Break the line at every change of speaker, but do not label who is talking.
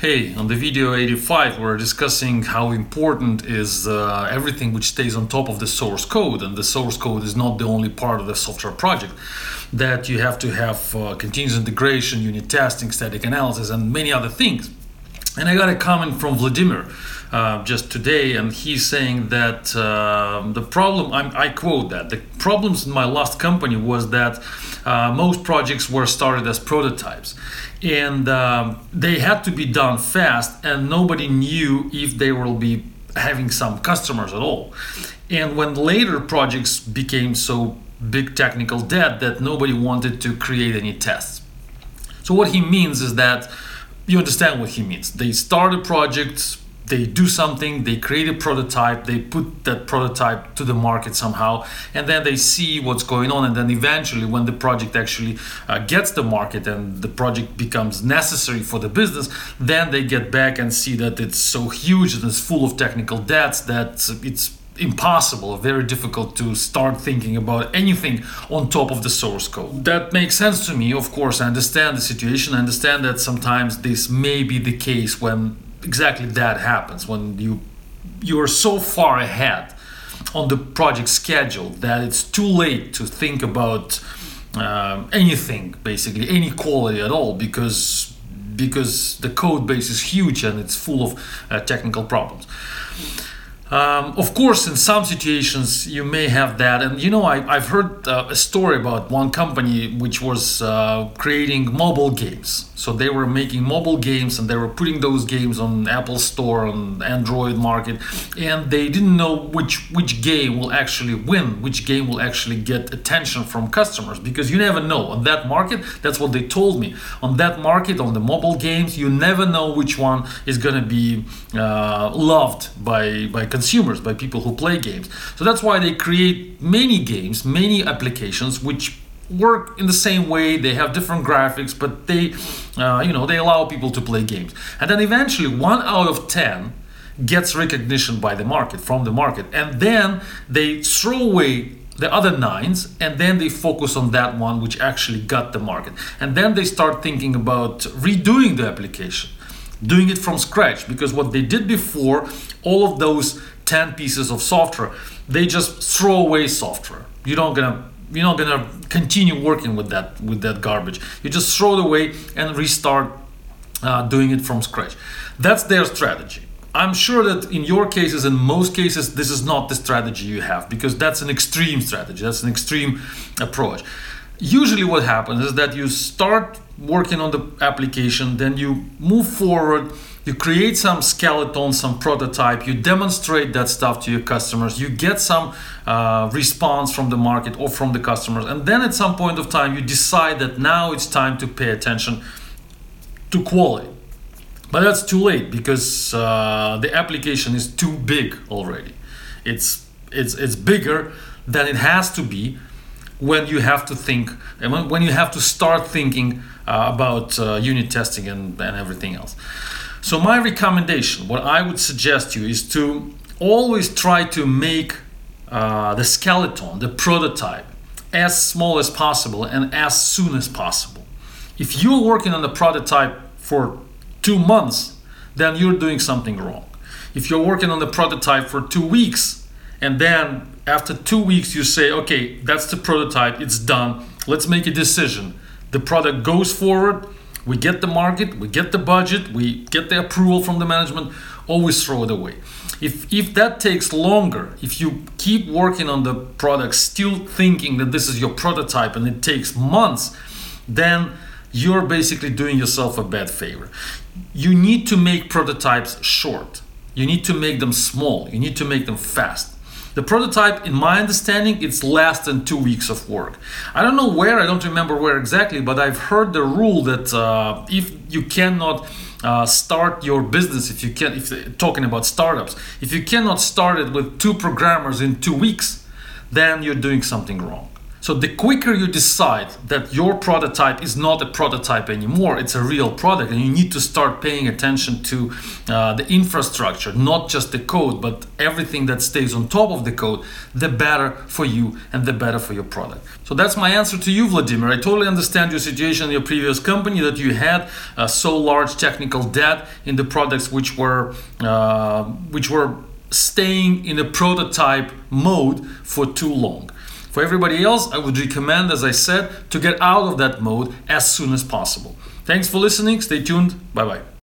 Hey, on the video 85, we're discussing how important is uh, everything which stays on top of the source code, and the source code is not the only part of the software project. That you have to have uh, continuous integration, unit testing, static analysis, and many other things. And I got a comment from Vladimir uh, just today, and he's saying that uh, the problem, I'm, i quote that, the problems in my last company was that uh, most projects were started as prototypes. And um, they had to be done fast and nobody knew if they will be having some customers at all. And when later projects became so big technical debt that nobody wanted to create any tests. So what he means is that you understand what he means they start a project, they do something, they create a prototype, they put that prototype to the market somehow, and then they see what's going on. And then eventually, when the project actually uh, gets the market and the project becomes necessary for the business, then they get back and see that it's so huge and it's full of technical debts that it's impossible, very difficult to start thinking about anything on top of the source code. That makes sense to me. Of course, I understand the situation. I understand that sometimes this may be the case when exactly that happens when you you are so far ahead on the project schedule that it's too late to think about uh, anything basically any quality at all because because the code base is huge and it's full of uh, technical problems um, of course, in some situations you may have that, and you know I, have heard uh, a story about one company which was uh, creating mobile games. So they were making mobile games and they were putting those games on Apple Store on Android market, and they didn't know which which game will actually win, which game will actually get attention from customers because you never know on that market. That's what they told me on that market on the mobile games. You never know which one is going to be uh, loved by by customers consumers, by people who play games. So that's why they create many games, many applications which work in the same way. They have different graphics but they uh, you know they allow people to play games. And then eventually one out of 10 gets recognition by the market from the market. And then they throw away the other nines and then they focus on that one which actually got the market. And then they start thinking about redoing the application doing it from scratch because what they did before all of those 10 pieces of software. They just throw away software. You're not gonna you're not gonna continue working with that with that garbage. You just throw it away and restart uh, doing it from scratch. That's their strategy. I'm sure that in your cases in most cases this is not the strategy you have because that's an extreme strategy. That's an extreme approach usually what happens is that you start working on the application then you move forward you create some skeleton, some prototype, you demonstrate that stuff to your customers, you get some uh, response from the market or from the customers, and then at some point of time, you decide that now it's time to pay attention to quality. But that's too late because uh, the application is too big already. It's it's it's bigger than it has to be when you have to think and when, you have to start thinking uh, about uh, unit testing and, and everything else. So, my recommendation, what I would suggest you is to always try to make uh, the skeleton, the prototype, as small as possible and as soon as possible. If you're working on the prototype for two months, then you're doing something wrong. If you're working on the prototype for two weeks, and then after two weeks you say, okay, that's the prototype, it's done, let's make a decision. The product goes forward, we get the market, we get the budget, we get the approval from the management, always throw it away. If, if that takes longer, if you keep working on the product, still thinking that this is your prototype and it takes months, then you're basically doing yourself a bad favor. You need to make prototypes short. You need to make them small. You need to make them fast. The prototype, in my understanding, it's less than two weeks of work. I don't know where, I don't remember where exactly, but I've heard the rule that uh, if you cannot uh, start your business, if you can, if talking about startups, if you cannot start it with two programmers in two weeks, then you're doing something wrong. So the quicker you decide that your prototype is not a prototype anymore, it's a real product, and you need to start paying attention to uh, the infrastructure, not just the code, but everything that stays on top of the code, the better for you and the better for your product. So that's my answer to you, Vladimir. I totally understand your situation in your previous company that you had uh, so large technical debt in the products which were uh, which were staying in a prototype mode for too long. For everybody else, I would recommend, as I said, to get out of that mode as soon as possible. Thanks for listening. Stay tuned. Bye bye.